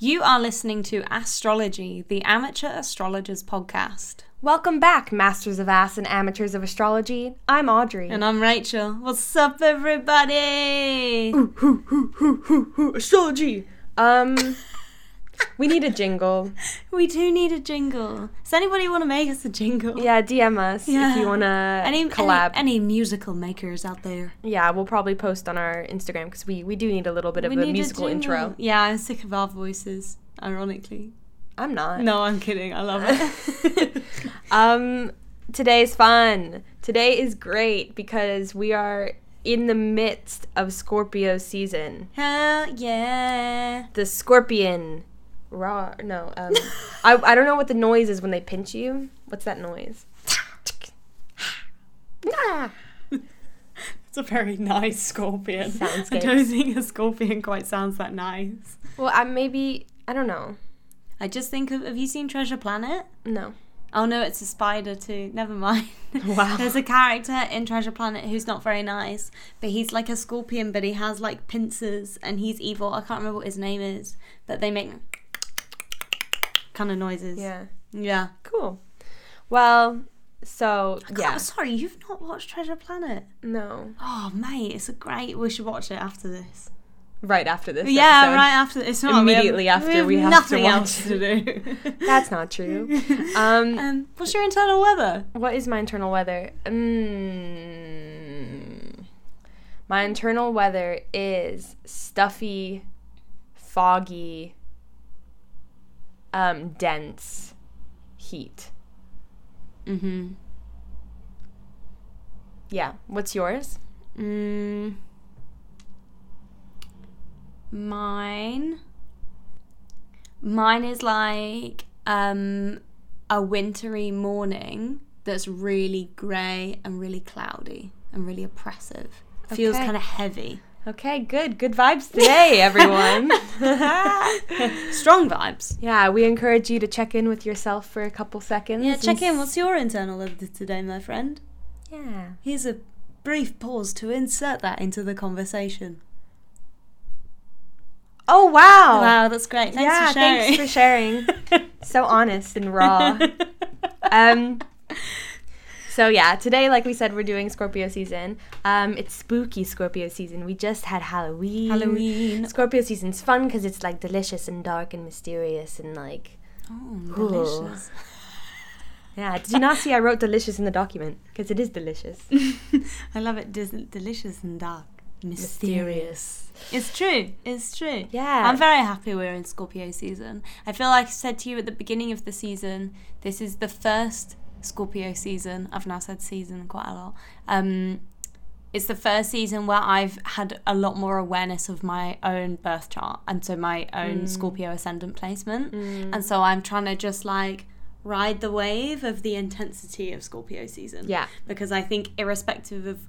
You are listening to Asstrology, the Amateur Astrologers podcast. Welcome back, Masters of Ass and Amateurs of Astrology. I'm Audree. And I'm Rachel. What's up, everybody? astrology. Um, we need a jingle. We do need a jingle. Does anybody want to make us a jingle? Yeah, DM us Yeah. if you want to Any collab. Any, any musical makers out there? yeah, we'll probably post on our Instagram because we, we do need a little bit of We a musical jingle. intro. Yeah, I'm sick of our voices, ironically. I'm not. No, I'm kidding. I love it. um, today's fun. Today is great because we are in the midst of Scorpio season. Hell yeah. The scorpion. Raw. No. Um, I, I don't know what the noise is when they pinch you. What's that noise? It's a very nice scorpion. Soundscapes. I don't think a scorpion quite sounds that nice. Well, I maybe I don't know. I just think of. Have you seen Treasure Planet? No. Oh no, it's a spider too. Never mind. Wow. There's a character in Treasure Planet who's not very nice, but he's like a scorpion, but he has like pincers and he's evil. I can't remember what his name is, but they make kind of noises. Yeah. Yeah. Cool. Well, so Yeah. sorry, you've not watched Treasure Planet. No. Oh mate, it's a great. We should watch it after this. Right after this. yeah, episode. right after. It's not we have- Immediately after we have to nothing watch else to do. That's not true. Um, um, what's your internal weather? what is my internal weather? Mm, my internal weather is stuffy, foggy, um, dense heat. Mm-hmm. Yeah. What's yours? Mm, mine. Mine is like um, a wintry morning that's really grey and really cloudy and really oppressive. Feels kind of heavy. Okay, good. Good vibes today, everyone. Strong vibes. yeah, we encourage you to check in with yourself for a couple seconds. Yeah, check in. What's your internal weather today, my friend? Yeah. Here's a brief pause to insert that into the conversation. Oh wow. Wow, that's great. Thanks yeah, for sharing. thanks for sharing. so honest and raw. um so yeah, today like we said we're doing Scorpio season. Um it's spooky Scorpio season. We just had Halloween. Halloween. Scorpio season's fun cuz it's like delicious and dark and mysterious and like Oh, Ooh. delicious. yeah, did you not see I wrote delicious in the document because it is delicious. I love it. Dis- delicious and dark. Mysterious. Mysterious. It's true. It's true. Yeah. I'm very happy we're in Scorpio season. I feel like I said to you at the beginning of the season, this is the first Scorpio season. I've now said season quite a lot. Um, it's the first season where I've had a lot more awareness of my own birth chart and so my own Mm. Scorpio ascendant placement. And so I'm trying to just like ride the wave of the intensity of Scorpio season Yeah. because I think irrespective of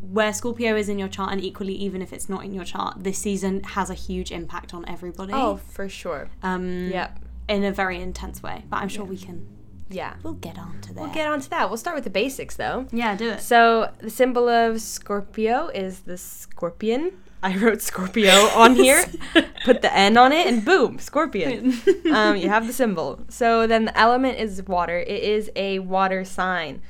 where Scorpio is in your chart and equally even if it's not in your chart, this season has a huge impact on everybody. Oh, for sure. um, Yep. in a very intense way. But I'm sure we can. Yeah. We'll get on to that. We'll get on to that. We'll start with the basics though. yeah, do it. So the symbol of Scorpio is the scorpion. I wrote Scorpio on here, put the N on it, and boom, scorpion. um, you have the symbol. So then the element is water. It is a water sign.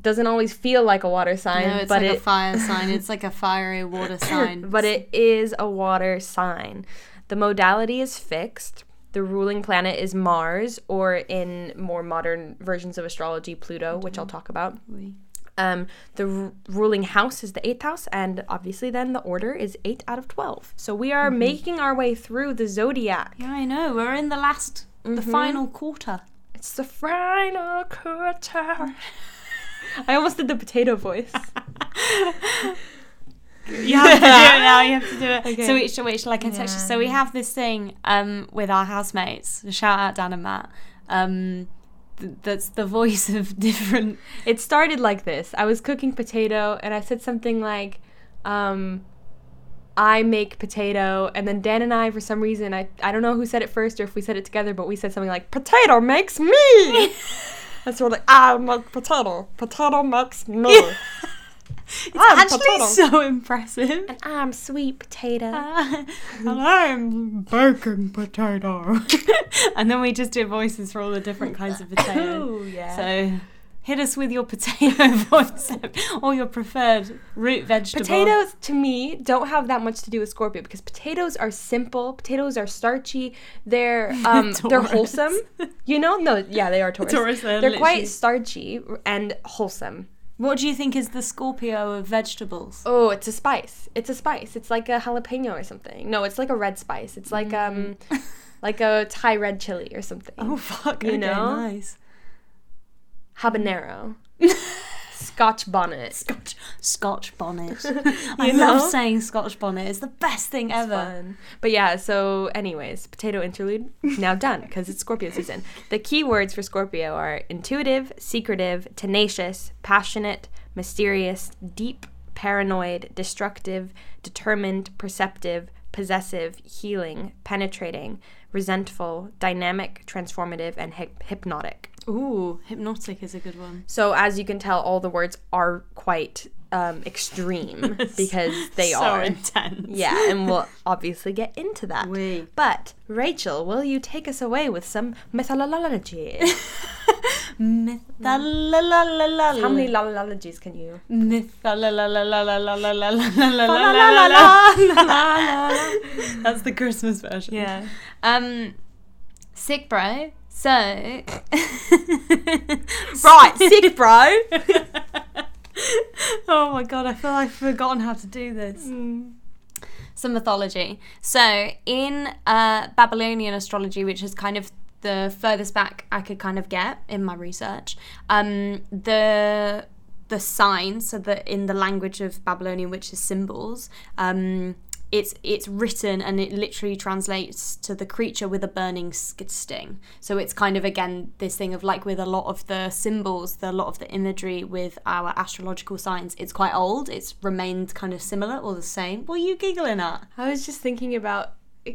Doesn't always feel like a water sign, no, it's but like a fire sign. It's like a fiery water sign. but it is a water sign. The modality is fixed. The ruling planet is Mars, or in more modern versions of astrology, Pluto, which I'll talk about. Oui. Um, the r- ruling house is the eighth house, and obviously, then the order is eight out of 12. So we are making our way through the zodiac. Yeah, I know. We're in the last, the Mhm. final quarter. It's the final quarter. I almost did the potato voice. You have to do it now. You have to do it. Okay. So wait, shall, wait, shall I? Yeah. So we have this thing um, with our housemates. Shout out Dan and Matt. Um, th- that's the voice of different. It started like this. I was cooking potato, and I said something like, um, I make potato, and then Dan and I, for some reason, I, I don't know who said it first or if we said it together, but we said something like, Potato makes me! and so we're like, I make potato. Potato makes me. It's I'm actually potato. so impressive. And I'm sweet potato. and I'm baking potato. and then we just do voices for all the different kinds of potato. Ooh, yeah. So hit us with your potato voice or your preferred root vegetable. Potatoes to me don't have that much to do with Scorpio because potatoes are simple. Potatoes are starchy. They're um they're wholesome. You know? No, yeah, they are Taurus. Taurus, they're they're quite starchy and wholesome. What do you think is the Scorpio of vegetables? Oh, it's a spice. It's a spice. It's like a jalapeno or something. No, it's like a red spice. It's like um like a Thai red chili or something. Oh fuck! You okay, know? nice. Habanero. Scotch bonnet. Scotch, Scotch bonnet. I You love saying Scotch bonnet. It's the best thing ever. fun. But yeah, so anyways, potato interlude now done because it's Scorpio season. The key words for Scorpio are intuitive, secretive, tenacious, passionate, mysterious, deep, paranoid, destructive, determined, perceptive, possessive, healing, penetrating, resentful, dynamic, transformative, and hyp- hypnotic. Ooh, hypnotic is a good one. So as you can tell, all the words are quite um, extreme because they so are intense. Yeah, and we'll obviously get into that. Oui. But Rachel, will you take us away with some methodology? Mytholology. How many lolologies can you? That's the Christmas version. Yeah. Um, so. Right, sick bro. oh my god, I feel like I've forgotten how to do this. Some mythology. So, in uh, Babylonian astrology, which is kind of the furthest back I could kind of get in my research, um, the the signs, so that in the language of Babylonian, which is symbols, um, it's it's written and it literally translates to the creature with a burning sting. So it's kind of again this thing of like with a lot of the symbols, the a lot of the imagery with our astrological signs, it's quite old. It's remained kind of similar or the same. What are you giggling at? I was just thinking about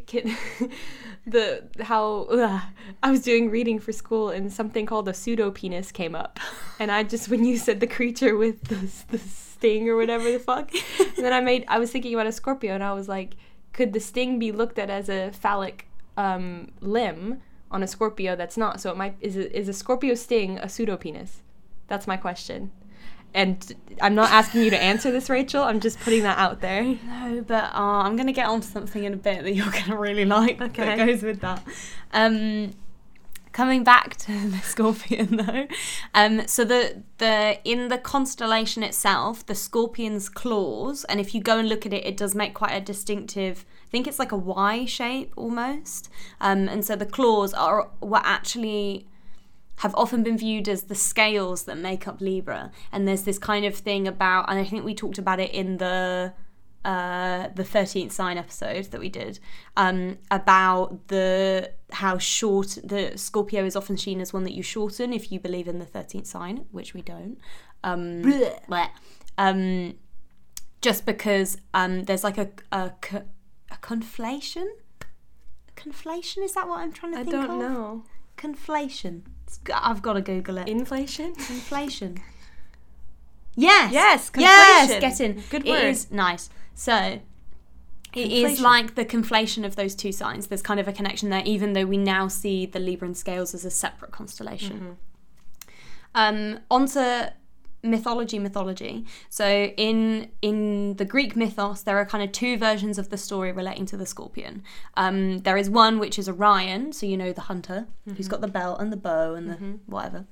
can- the how ugh, I was doing reading for school and something called a pseudo penis came up, and I just when you said the creature with the the sting or whatever the fuck, and then I made I was thinking about a Scorpio and I was like, could the sting be looked at as a phallic um, limb on a Scorpio that's not? So it might is a, is a Scorpio sting a pseudo penis? That's my question. And I'm not asking you to answer this, Rachel. I'm just putting that out there. No, but uh, I'm going to get onto something in a bit that you're going to really like Okay. that goes with that. Um, coming back to the scorpion though, um, so the the in the constellation itself, the scorpion's claws, and if you go and look at it, it does make quite a distinctive. I think it's like a Y shape almost, um, and so the claws are were actually have often been viewed as the scales that make up Libra. And there's this kind of thing about, and I think we talked about it in the uh, the thirteenth sign episode that we did um, about the how short the Scorpio is often seen as one that you shorten if you believe in the thirteenth sign, which we don't. Um, bleh. um, just because um, there's like a a, a conflation. Conflation is that what I'm trying to I think don't of? know. Conflation. I've got to Google it. Inflation? Inflation. Yes. Yes, Yes. conflation. Get in. Good It word. is nice. So. It is Conflation. like the conflation of those two signs. There's kind of a connection there, even though we now see the Libra and Scales as a separate constellation. Um, onto mythology, mythology. So in in the Greek mythos, there are kind of two versions of the story relating to the scorpion. Um, there is one which is Orion, so you know the hunter who's got the belt and the bow and the whatever.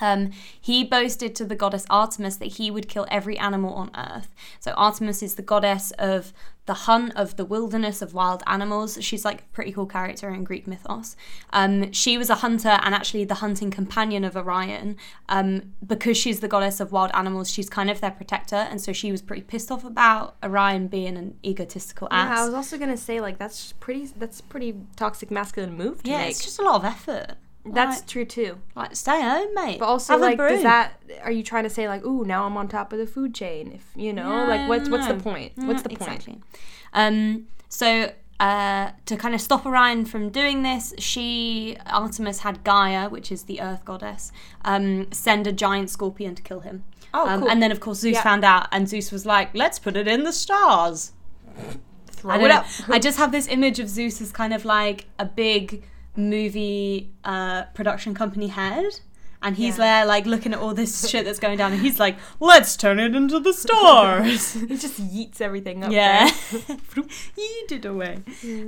Um, he boasted to the goddess Artemis that he would kill every animal on earth. So Artemis is the goddess of the hunt, of the wilderness, of wild animals. She's like a pretty cool character in Greek mythos. Um, she was a hunter and actually the hunting companion of Orion. Um, because she's the goddess of wild animals, she's kind of their protector, and so she was pretty pissed off about Orion being an egotistical ass. Yeah. I was also gonna say like that's pretty that's pretty toxic masculine move to yeah, make. it's just a lot of effort. That's like, true too. like stay home, mate. But also Have like does that are you trying to say like ooh now I'm on top of the food chain if you know like what's what's the point? Yeah, What's the point? exactly. Um, so uh, to kind of stop Orion from doing this, she Artemis had Gaia, which is the Earth goddess, um, send a giant scorpion to kill him. Oh, Um, cool. And then of course Zeus Yeah. found out, and Zeus was like, "Let's put it in the stars." Throw I it up. I just have this image of Zeus as kind of like a big movie uh, production company head. And he's Yeah. there, like looking at all this shit that's going down, and he's like, "Let's turn it into the stars." he just yeets everything up. yeah, there. yeet it away.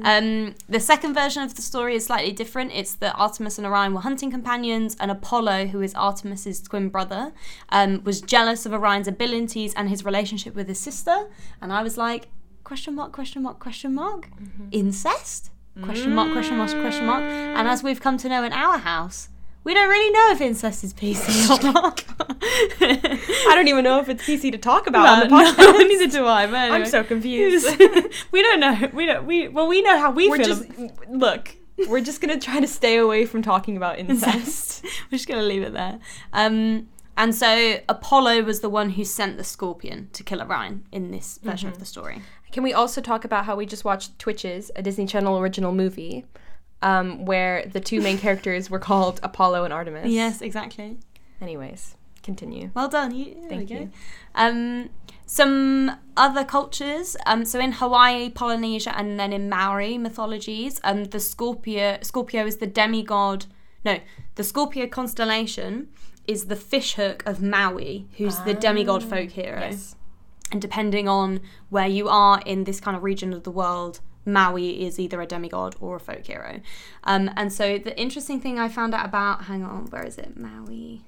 Um, the second version of the story is slightly different. It's that Artemis and Orion were hunting companions, and Apollo, who is Artemis's twin brother, um, was jealous of Orion's abilities and his relationship with his sister. And I was like, question mark, question mark, question mark, incest? Question mark, question mark, question mark. And as we've come to know in our house, we don't really know if incest is PC or not. I don't even know if it's PC to talk about on the podcast. no, neither do I. But I'm so confused. we don't know. We don't. We well, we know how we We're feel. just ab- look. We're just gonna try to stay away from talking about incest. incest. We're just gonna leave it there. Um, and so Apollo was the one who sent the scorpion to kill Orion in this version Mm-hmm. of the story. Can we also talk about how we just watched Twitches, a Disney Channel original movie, um, where the two main characters were called Apollo and Artemis? Yes, exactly. Anyways, continue. Well done. You, Thank you. Um, some other cultures. Um, so in Hawaii, Polynesia, and then in Maori mythologies, um, the Scorpio Scorpio is the demigod. No, the Scorpio constellation is the fishhook of Maui, who's the demigod folk hero. Yes. And depending on where you are in this kind of region of the world, Maui is either a demigod or a folk hero. Um, and so the interesting thing I found out about, hang on, where is it? Maui.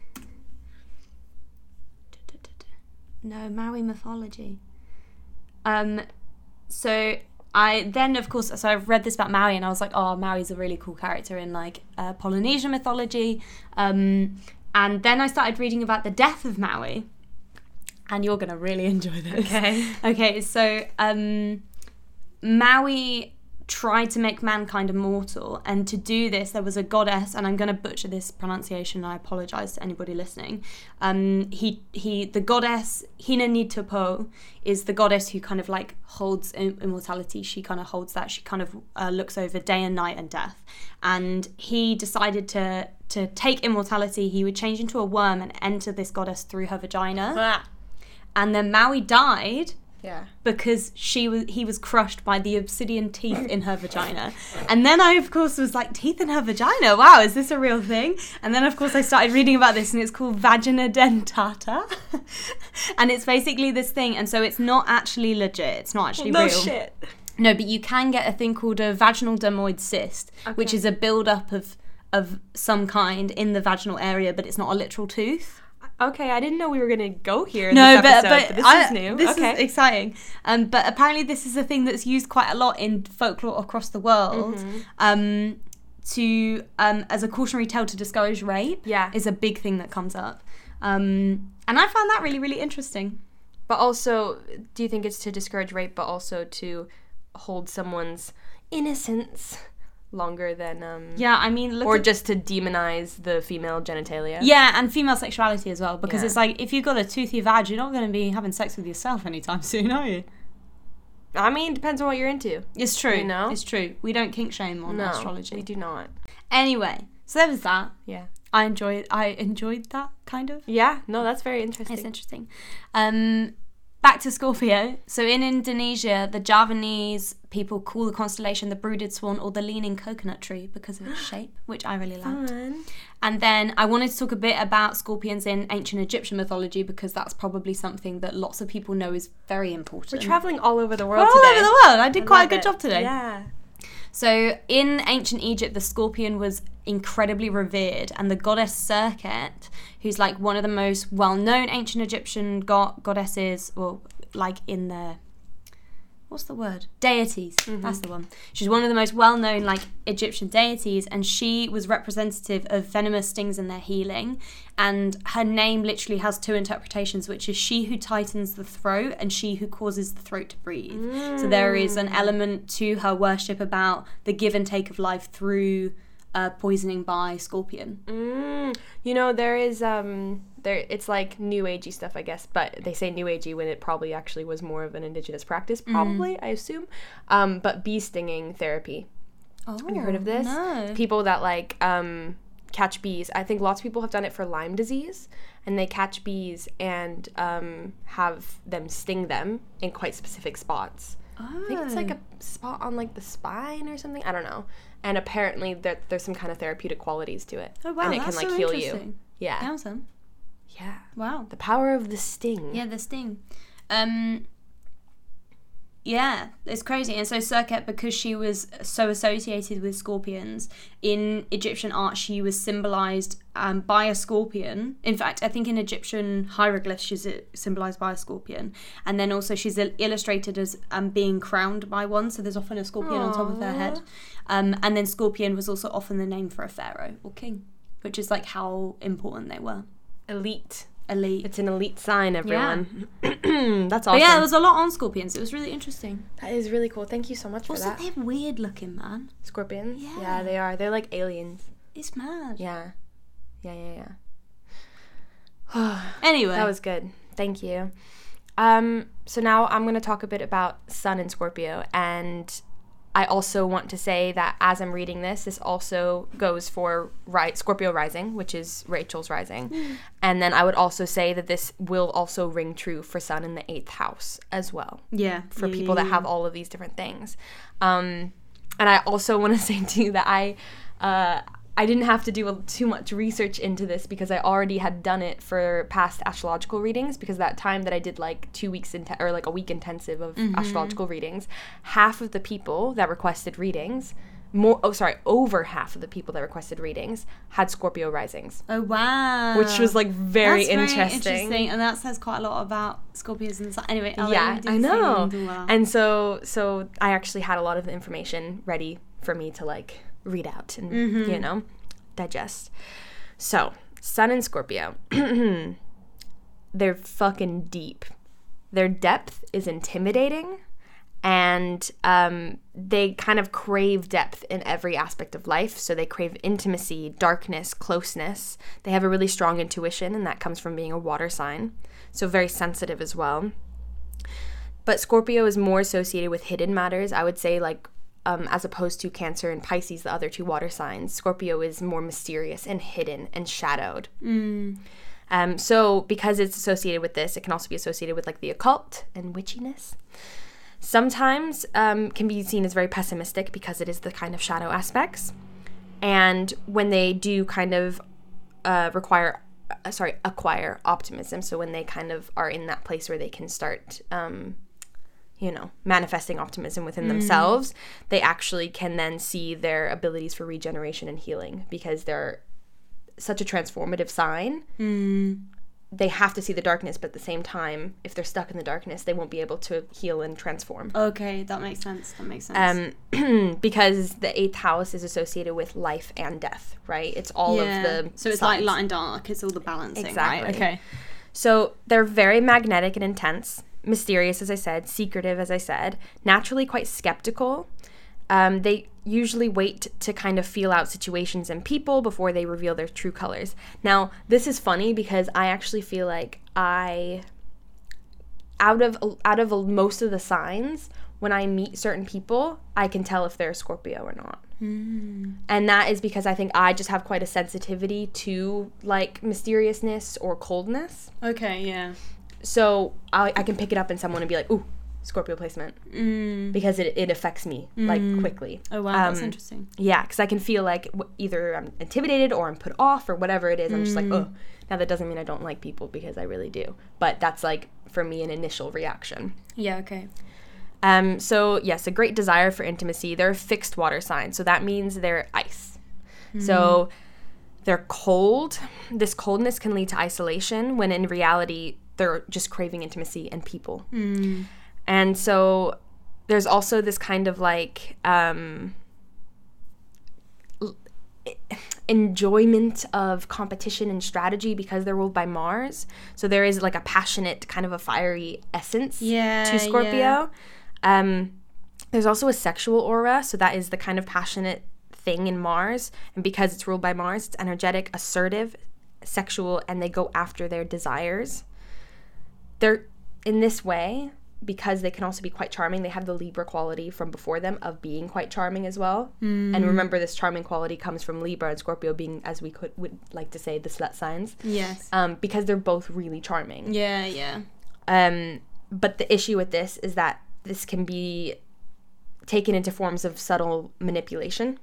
No, Maui mythology. Um, so I then, of course, so I've read this about Maui, and I was like, oh, Maui's a really cool character in like uh, Polynesian mythology. Um, and then I started reading about the death of Maui, and you're gonna really enjoy this. Okay. Okay, so um, Maui tried to make mankind immortal, and to do this, there was a goddess, and I'm going to butcher this pronunciation. And I apologize to anybody listening. Um, he he, the goddess Hina Nitopo is the goddess who kind of like holds immortality. She kind of holds that. She kind of uh, looks over day and night and death. And he decided to to take immortality. He would change into a worm and enter this goddess through her vagina. And then Maui died Yeah. because she was he was crushed by the obsidian teeth in her vagina. And then I of course was like teeth in her vagina. Wow, is this a real thing? And then of course I started reading about this and it's called vagina dentata. and it's basically this thing and so it's not actually legit. It's not actually No real. shit. No, but you can get a thing called a vaginal dermoid cyst, which is a build-up of of some kind in the vaginal area, but it's not a literal tooth. Okay, I didn't know we were gonna go here. In no, this but, episode, but this I- is new. This okay. is exciting. Um, but apparently, this is a thing that's used quite a lot in folklore across the world. Mm-hmm. Um, to um, as a cautionary tale to discourage rape. Yeah. is a big thing that comes up. Um, and I found that really, really interesting. But also, do you think it's to discourage rape, but also to hold someone's innocence longer than um Yeah, I mean, look or just to demonize the female genitalia? yeah, and female sexuality as well, because Yeah. it's like if you've got a toothy vag, you're not going to be having sex with yourself anytime soon, are you? I mean, depends on what you're into. It's true. You know? it's true. We don't kink shame on no, astrology. we do not. Anyway, so there was that. Yeah. I enjoyed. I enjoyed that kind of. Yeah. No, that's very interesting. It's interesting. Um, back to Scorpio. So in Indonesia, the Javanese people call the constellation the brooded swan or the leaning coconut tree because of its shape, which I really liked. Fun. And then I wanted to talk a bit about scorpions in ancient Egyptian mythology because that's probably something that lots of people know is very important. We're traveling all over the We're world all today. over the world. I did I quite a good it. job today. Yeah. So, in ancient Egypt, the scorpion was incredibly revered, and the goddess Serket, who's like one of the most well known ancient Egyptian go- goddesses, or like in the what's the word? Deities. That's the one. She's one of the most well known like Egyptian deities, and she was representative of venomous stings and their healing. And her name literally has two interpretations, which is she who tightens the throat and she who causes the throat to breathe. So there is an element to her worship about the give and take of life through uh, poisoning by scorpion. Mm, you know, there is um there it's like new agey stuff, I guess, but they say new agey when it probably actually was more of an indigenous practice, probably, I assume. Um, but bee stinging therapy. Oh, Have you heard of this? No. People that like um catch bees. I think lots of people have done it for Lyme disease and they catch bees and um have them sting them in quite specific spots. I think it's like a spot on like the spine or something. I don't know. And apparently there, there's some kind of therapeutic qualities to it. Oh wow, and it that's can like so heal you. Yeah. Awesome. Yeah. Wow. The power of the sting. Yeah, the sting. Um, yeah, it's crazy. And so Serket, because she was so associated with scorpions, in Egyptian art, she was symbolized um, by a scorpion. In fact, I think in Egyptian hieroglyphs, she's uh, symbolized by a scorpion. And then also she's illustrated as um, being crowned by one. So there's often a scorpion on top of her head. Um, and then scorpion was also often the name for a pharaoh or king, which is like how important they were. Elite. Elite. It's an elite sign, everyone. That's But awesome. yeah, there was a lot on scorpions. It was really interesting. that is really cool. Thank you so much for Also, that. they're weird looking, man. Scorpions? Yeah. Yeah, they are. They're like aliens. It's mad. Yeah. Yeah, yeah, yeah. Anyway, That was good. Thank you. Um, so now I'm going to talk a bit about Sun and Scorpio. And I also want to say that as I'm reading this, this also goes for ri- Scorpio rising, which is Rachel's rising. And then I would also say that this will also ring true for Sun in the eighth house as well yeah, for yeah, people yeah, that have all of these different things. Um, and I also want to say to you that I uh, I didn't have to do a, too much research into this because I already had done it for past astrological readings. Because that time that I did like two weeks in or like a week intensive of Mm-hmm. astrological readings, half of the people that requested readings. More, oh, sorry, over half of the people that requested readings had Scorpio risings, Oh wow, which was like very That's interesting. and that says quite a lot about Scorpios and stuff. Anyway, I'll yeah i know and and so so i actually had a lot of the information ready for me to like read out and Mm-hmm. you know digest so sun and scorpio they're fucking deep their depth is intimidating and um, they kind of crave depth in every aspect of life. So they crave intimacy, darkness, closeness. They have a really strong intuition, and that comes from being a water sign. So very sensitive as well. But Scorpio is more associated with hidden matters. I would say, like, um, as opposed to Cancer and Pisces, the other two water signs, Scorpio is more mysterious and hidden and shadowed. Um, so, because it's associated with this, it can also be associated with like the occult and witchiness. Sometimes um, can be seen as very pessimistic because it is the kind of shadow aspects. And when they do kind of uh, require, uh, sorry, acquire optimism, so when they kind of are in that place where they can start, um, you know, manifesting optimism within themselves, they actually can then see their abilities for regeneration and healing because they're such a transformative sign they have to see the darkness, but at the same time, if they're stuck in the darkness, they won't be able to heal and transform. okay, that makes sense. That makes sense. Um, because the eighth house is associated with life and death, right? It's all of the so it's like light and dark. It's all the balancing, Exactly. right? Okay. So they're very magnetic and intense, mysterious, as I said, secretive, as I said, naturally quite skeptical. Um, they usually wait to kind of feel out situations and people before they reveal their true colors. Now, this is funny because I actually feel like I, out of out of most of the signs, when I meet certain people, I can tell if they're a Scorpio or not. And that is because I think I just have quite a sensitivity to like mysteriousness or coldness Okay. Yeah. So I, I can pick it up in someone and be like, ooh, Scorpio placement, Mm. because it, it affects me like quickly. Oh wow, that's Um, interesting. Yeah, because I can feel like w- either I'm intimidated or I'm put off or whatever it is. I'm just like, Mm. oh. Now that doesn't mean I don't like people because I really do, but that's like for me an initial reaction. Yeah. Okay. Um, so yes, a great desire for intimacy. They're a fixed water sign, so that means they're ice. So they're cold. This coldness can lead to isolation when in reality they're just craving intimacy and people. And so there's also this kind of like um, enjoyment of competition and strategy because they're ruled by Mars. So there is like a passionate kind of a fiery essence Yeah, to Scorpio. yeah. Um, there's also a sexual aura, so that is the kind of passionate thing in Mars, and because it's ruled by Mars, it's energetic, assertive, sexual, and they go after their desires. They're in this way because they can also be quite charming. They have the Libra quality from before them of being quite charming as well. Mm. And remember, this charming quality comes from Libra and Scorpio being, as we could would like to say, the slut signs, Yes. um, because they're both really charming. Yeah, yeah. Um, but the issue with this is that this can be taken into forms of subtle manipulation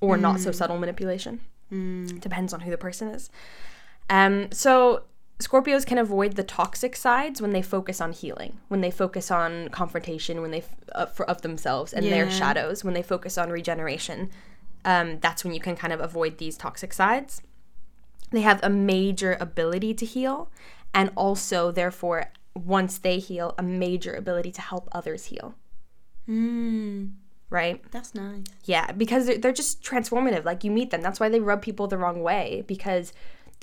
or not so subtle manipulation. Depends on who the person is. Um, so Scorpios can avoid the toxic sides when they focus on healing, when they focus on confrontation, when they f- uh, for, of themselves and their shadows, when they focus on regeneration. Um, that's when you can kind of avoid these toxic sides. They have a major ability to heal, and also, therefore, once they heal, a major ability to help others heal. Mm. Right? That's nice. Yeah, because they're, they're just transformative. Like you meet them. That's why they rub people the wrong way because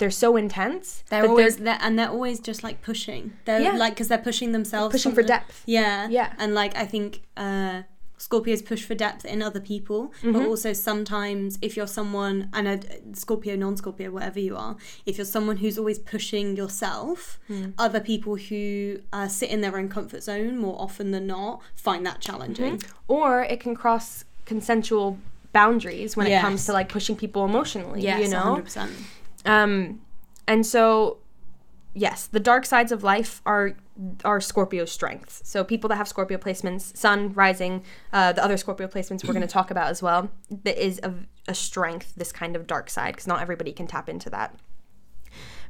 they're so intense. They're always they're, and they're always just like pushing. They're Yeah. like because they're pushing themselves. pushing for depth. Yeah. Yeah. And like I think uh Scorpios push for depth in other people, Mm-hmm. but also sometimes if you're someone and a Scorpio, non-Scorpio, whatever you are, if you're someone who's always pushing yourself, Hmm. other people who uh, sit in their own comfort zone more often than not find that challenging. Or it can cross consensual boundaries when it comes to like pushing people emotionally. Yes, you know. 100%. Um, and so, yes, the dark sides of life are are Scorpio strengths. So people that have Scorpio placements, Sun, Rising, uh, the other Scorpio placements we're going to talk about as well. That is a, a strength. This kind of dark side because not everybody can tap into that.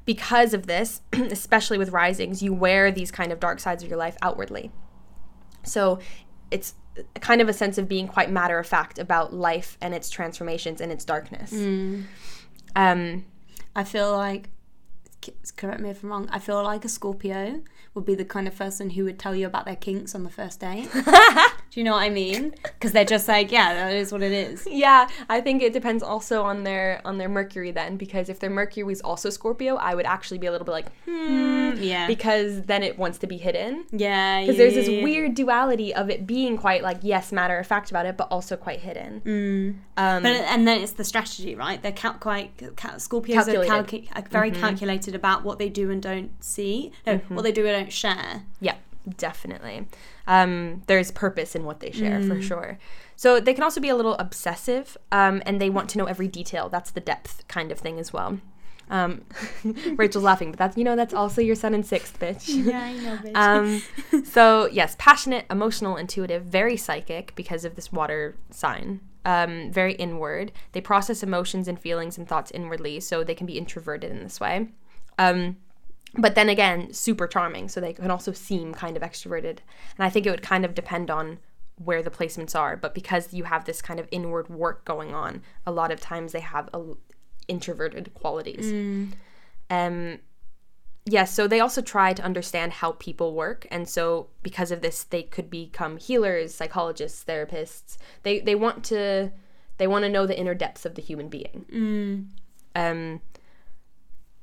Because of this, especially with risings, you wear these kind of dark sides of your life outwardly. So it's kind of a sense of being quite matter of fact about life and its transformations and its darkness. Um, I feel like, correct me if I'm wrong, I feel like a Scorpio would be the kind of person who would tell you about their kinks on the first date. Do you know what I mean? Because they're just like, yeah, that is what it is. Yeah, I think it depends also on their on their Mercury then, because if their Mercury is also Scorpio, I would actually be a little bit like, hmm, Yeah. because then it wants to be hidden. yeah. Because there's this weird duality of it being quite like yes, matter of fact about it, but also quite hidden. Mm. Um, But and then it's the strategy, right? They're cal- quite cal- Scorpios Calculated. are, calcu- are very calculated about what they do and don't see. No, what they do and don't share. Yeah, definitely. Um, there's purpose in what they share for sure. So they can also be a little obsessive, um, and they want to know every detail. That's the depth kind of thing as well. Um, Rachel's laughing, but that's you know that's also your Sun in sixth, bitch. Yeah, I know, bitch. Um, so yes, passionate, emotional, intuitive, very psychic because of this water sign. Um, very inward. They process emotions and feelings and thoughts inwardly, so they can be introverted in this way. Um, but then again, super charming, so they can also seem kind of extroverted. And I think it would kind of depend on where the placements are. But because you have this kind of inward work going on, a lot of times they have a, introverted qualities. Um, yes, so they also try to understand how people work, and so because of this, they could become healers, psychologists, therapists. They they want to they want to know the inner depths of the human being. Mm. Um,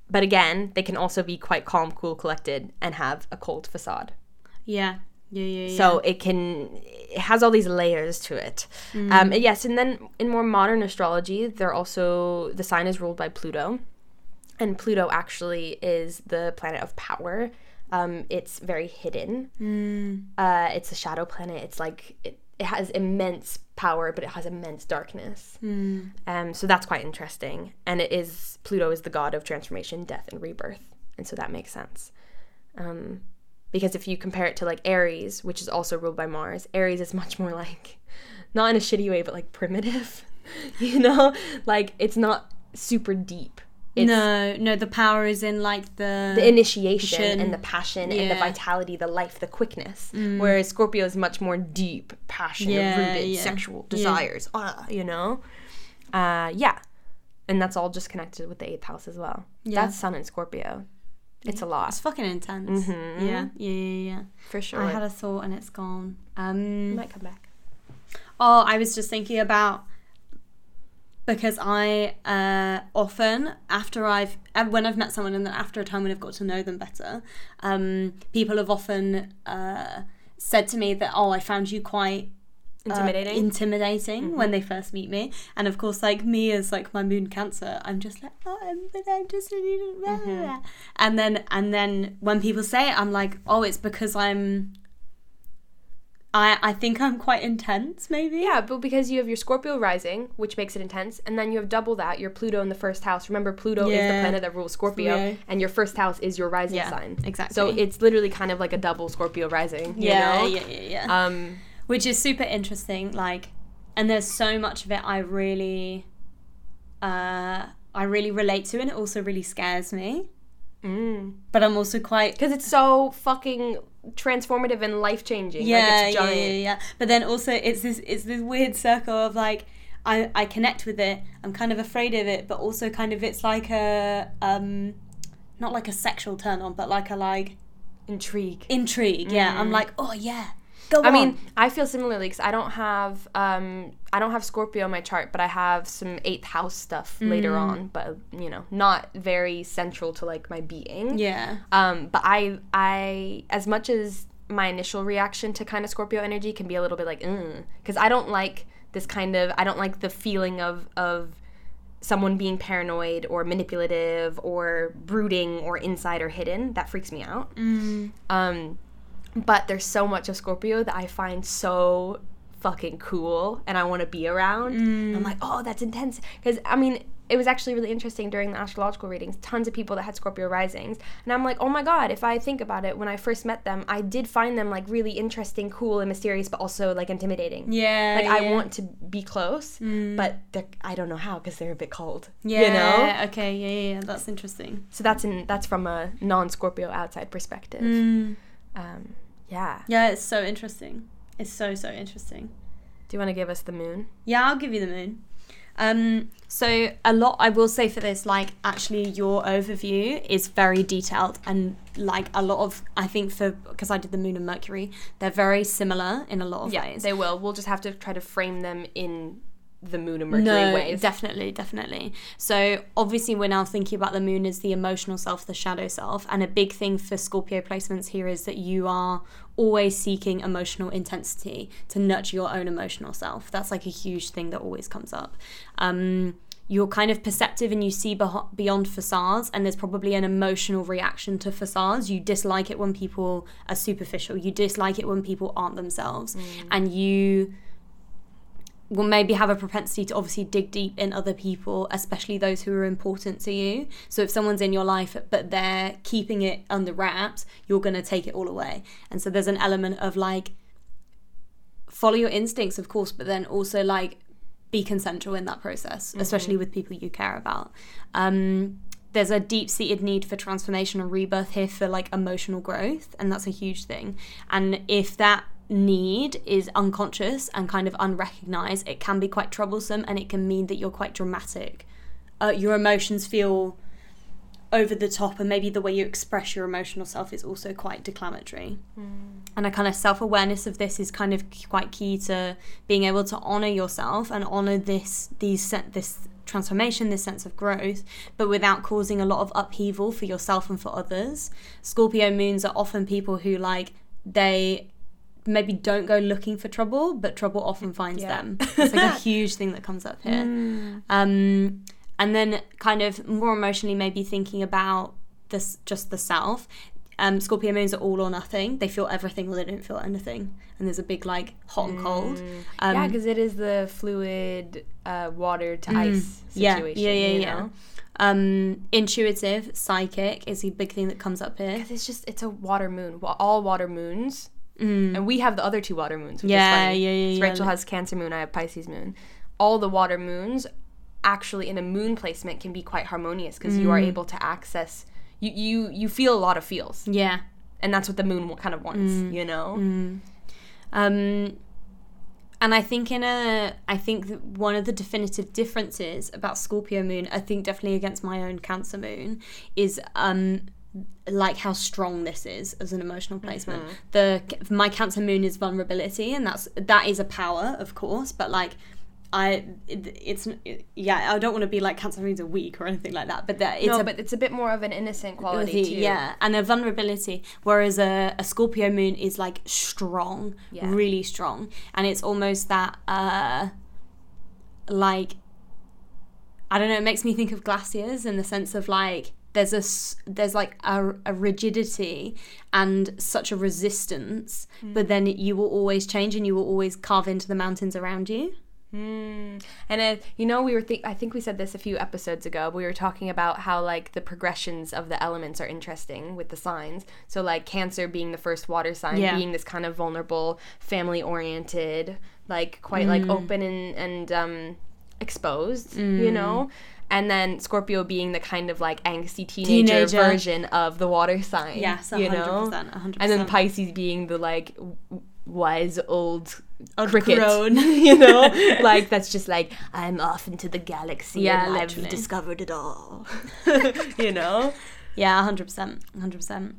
but again, they can also be quite calm, cool, collected, and have a cold facade. yeah. Yeah, yeah, yeah. So it can it has all these layers to it. Mm. Um, yes, and then in more modern astrology, they're also the sign is ruled by Pluto, and Pluto actually is the planet of power. Um, it's very hidden. Mm. Uh, it's a shadow planet. It's like it, it has immense power, but it has immense darkness. Mm. Um, so that's quite interesting. And it is Pluto is the god of transformation, death, and rebirth, and so that makes sense. Um, because if you compare it to like Aries, which is also ruled by Mars, Aries is much more like, not in a shitty way, but like primitive. you know, like it's not super deep. No, no, the power is in like the. the initiation Passion. and the passion and the vitality, the life, the quickness. Whereas Scorpio is much more deep, passionate, Yeah, rooted, yeah. sexual Yeah. desires. Ah, you know, uh, yeah, and that's all just connected with the eighth house as well. Yeah. That's Sun in Scorpio. It's a lot It's fucking intense. Mhm. Yeah, yeah, yeah, yeah. for sure. I had a thought and it's gone. Um, might come back. Oh, I was just thinking about because I uh, often after I've uh, when I've met someone and then after a time when I've got to know them better, um, people have often uh, said to me that oh I found you quite uh, Intimidating? intimidating Mm-hmm. when they first meet me. And of course, like me as like my moon cancer, I'm just like, oh, I'm, but I'm just, blah, blah, Mm-hmm. blah." and then and then when people say it, I'm like, oh, it's because I'm. I I think I'm quite intense, maybe. Yeah, but because you have your Scorpio rising, which makes it intense, and then you have double that, your Pluto in the first house. Remember, Pluto is the planet that rules Scorpio, Yeah. and your first house is your rising Yeah, sign. exactly. So it's literally kind of like a double Scorpio rising. You Yeah, know? yeah, yeah, yeah. Um, which is super interesting like and there's so much of it i really uh i really relate to and it also really scares me mm. but i'm also quite Because it's so fucking transformative and life changing. yeah, like yeah, yeah yeah but then also it's this it's this weird circle of like I, I connect with it i'm kind of afraid of it but also kind of it's like a um not like a sexual turn on but like a like Intrigue. intrigue yeah i'm like oh yeah go. I on mean, I feel similarly because I don't have um I don't have Scorpio in my chart, but I have some eighth house stuff later Mm. on, but you know, not very central to like my being. yeah Um, but I I as much as my initial reaction to kind of Scorpio energy can be a little bit like, because I don't like this kind of I don't like the feeling of of someone being paranoid or manipulative or brooding or inside or hidden. That freaks me out. mm. Um, but there's so much of Scorpio that I find so fucking cool and I want to be around. Mm. I'm like, oh, that's intense. Because, I mean, it was actually really interesting during the astrological readings. Tons of people that had Scorpio risings. And I'm like, oh my God, if I think about it, when I first met them, I did find them like really interesting, cool, and mysterious, but also like intimidating. yeah Like, I want to be close, Mm. but I don't know how because they're a bit cold. Yeah. You know? Okay. Yeah, yeah. yeah. That's interesting. So that's in that's from a non-Scorpio outside perspective. Mm. Um, yeah. Yeah, it's so interesting. It's so so interesting. Do you want to give us the moon? Yeah, I'll give you the moon. Um, so a lot I will say for this, like actually your overview is very detailed and like a lot of I think for because I did the moon and Mercury, they're very similar in a lot of Yeah, ways. they will. We'll just have to try to frame them in the moon and Mercury no, ways. definitely, definitely. So obviously, we're now thinking about the moon as the emotional self, the shadow self, and a big thing for Scorpio placements here is that you are always seeking emotional intensity to nurture your own emotional self. That's like a huge thing that always comes up. Um, you're kind of perceptive and you see beyond facades, and there's probably an emotional reaction to facades. You dislike it when people are superficial. You dislike it when people aren't themselves, and you will maybe have a propensity to obviously dig deep in other people, especially those who are important to you. So if someone's in your life but they're keeping it under wraps, you're going to take it all away. And so there's an element of like follow your instincts, of course, but then also like be consensual in that process, especially with people you care about. Um, there's a deep seated need for transformation and rebirth here for like emotional growth, and that's a huge thing. And if that need is unconscious and kind of unrecognized, it can be quite troublesome and it can mean that you're quite dramatic. Uh, your emotions feel over the top, and maybe the way you express your emotional self is also quite declamatory. And a kind of self awareness of this is kind of quite key to being able to honor yourself and honor this these this transformation, this sense of growth, but without causing a lot of upheaval for yourself and for others. Scorpio moons are often people who like they maybe don't go looking for trouble, but trouble often finds Yeah. them. It's like a huge thing that comes up here. Um, and then kind of more emotionally, maybe thinking about this just the self. Um, Scorpio moons are all or nothing. They feel everything or they don't feel anything. And there's a big like hot and cold. Um, yeah, because it is the fluid uh, water to ice situation. yeah, yeah, you yeah. know? Um, intuitive, psychic is a big thing that comes up here. 'Cause it's just it's a water moon. All water moons, Mm. and we have the other two water moons. Which Yeah, is funny. yeah, yeah, yeah. Rachel has Cancer moon. I have Pisces moon. All the water moons, actually, in a moon placement, can be quite harmonious because you Mm. are able to access. You, you you feel a lot of feels, Yeah. and that's what the moon kind of wants. Mm. You know. Um, and I think in a, I think one of the definitive differences about Scorpio moon, I think definitely against my own Cancer moon, is um, like how strong this is as an emotional placement. The my Cancer moon is vulnerability, and that's that is a power, of course, but like I it, it's it, yeah I don't want to be like cancer means a weak or anything like that but that it's no, a but it's a bit more of an innocent quality too. yeah and a vulnerability whereas a, a Scorpio moon is like strong Yeah. really strong and it's almost that uh like I don't know it makes me think of glaciers in the sense of like there's a there's like a, a rigidity and such a resistance but then you will always change and you will always carve into the mountains around you Mm. And uh, you know, we were think I think we said this a few episodes ago. We were talking about how like the progressions of the elements are interesting with the signs. So like Cancer being the first water sign, Yeah. being this kind of vulnerable, family oriented, like quite like open and and um, exposed, you know. And then Scorpio being the kind of like angsty teenager, Teenager. version of the water sign. Yes, you know. 100%, 100%. And then Pisces being the like wise old Old cricket, crone. you know, like that's just like I'm off into the galaxy Yeah, and literally. I've discovered it all, you know. yeah 100% 100%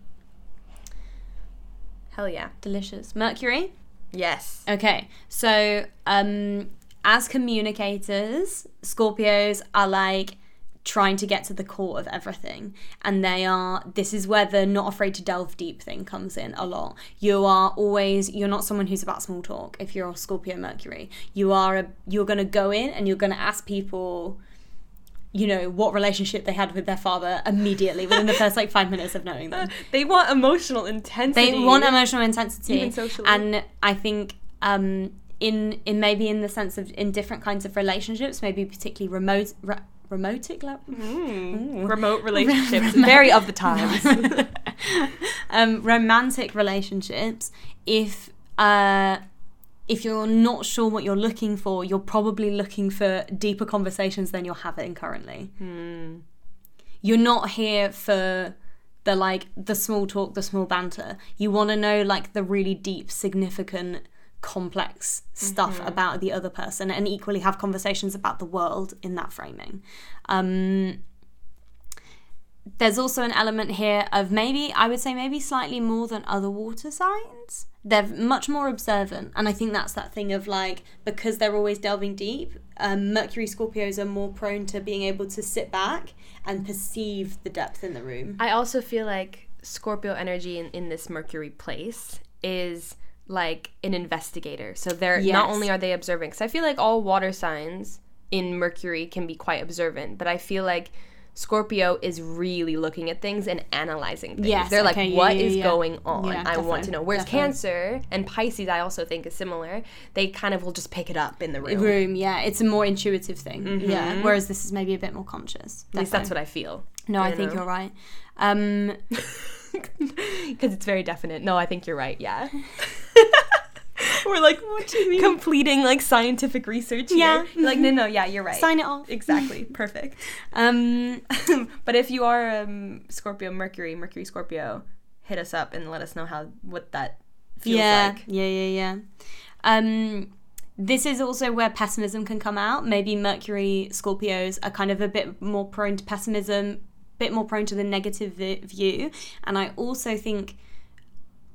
Hell yeah. delicious mercury Yes. Okay, so um, as communicators, Scorpios are like trying to get to the core of everything, and they are. This is where the not afraid to delve deep thing comes in a lot. You are always. You're not someone who's about small talk. If you're a Scorpio Mercury, you are. A, you're going to go in and you're going to ask people. You know what relationship they had with their father immediately within the first like five minutes of knowing them. They want emotional intensity. They want emotional intensity, Even socially. and I think um, in in maybe in the sense of in different kinds of relationships, maybe particularly remote re- remotic Mm. remote relationships, very of the times. um, romantic relationships. If uh, if you're not sure what you're looking for, you're probably looking for deeper conversations than you're having currently. Hmm. You're not here for the like the small talk, the small banter. You want to know like the really deep, significant, complex stuff about the other person, and equally have conversations about the world in that framing. Um, there's also an element here of maybe I would say maybe slightly more than other water signs. They're much more observant, and I think that's that thing of like because they're always delving deep. Um, Mercury Scorpios are more prone to being able to sit back and perceive the depth in the room. I also feel like Scorpio energy in, in this Mercury place is like an investigator. So they're not only are they observing, because I feel like all water signs in Mercury can be quite observant, but I feel like Scorpio is really looking at things and analyzing things. Yes, They're like, okay, yeah, what yeah, is yeah. going on? I want to know. Whereas definitely. Cancer and Pisces, I also think is similar. They kind of will just pick it up in the room. room, yeah, it's a more intuitive thing. Yeah, whereas this is maybe a bit more conscious. At least that's what I feel. No, I think you're right. Um, Because it's very definite. No, I think you're right. Yeah. We're like what do you mean? completing like scientific research. Yeah. Here. Like no, no, yeah, you're right. sign it off. Exactly. Perfect. Um, but if you are um, Scorpio, Mercury, Mercury, Scorpio, hit us up and let us know how what that feels yeah, like. yeah, yeah, yeah. Um, this is also where pessimism can come out. Maybe Mercury Scorpios are kind of a bit more prone to pessimism, bit more prone to the negative view, and I also think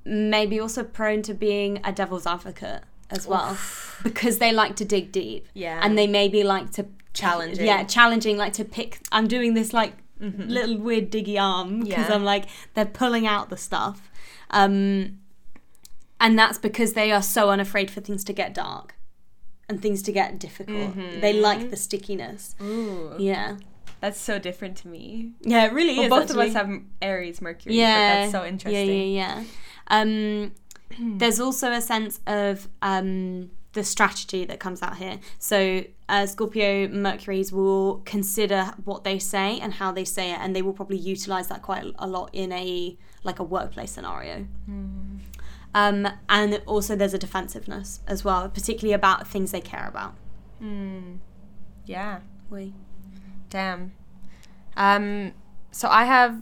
maybe also prone to being a devil's advocate as well because they like to dig deep. Yeah. and they maybe like to Challenging. Yeah, challenging. Like to pick. I'm doing this like little weird diggy arm because Mm-hmm. Yeah. I'm like they're pulling out the stuff. Um, and that's because they are so unafraid for things to get dark and things to get difficult. They like the stickiness. Ooh, Yeah. That's so different to me. Yeah, it really Well, is. both of us have Aries, Mercury. yeah, but that's so interesting. Yeah, yeah, yeah. Um, there's also a sense of um, the strategy that comes out here. So uh, Scorpio Mercury's will consider what they say and how they say it, and they will probably utilize that quite a lot in a like a workplace scenario. Hmm. Um, and also there's a defensiveness as well, particularly about things they care about. Hmm. Yeah. We. Damn. Um, so I have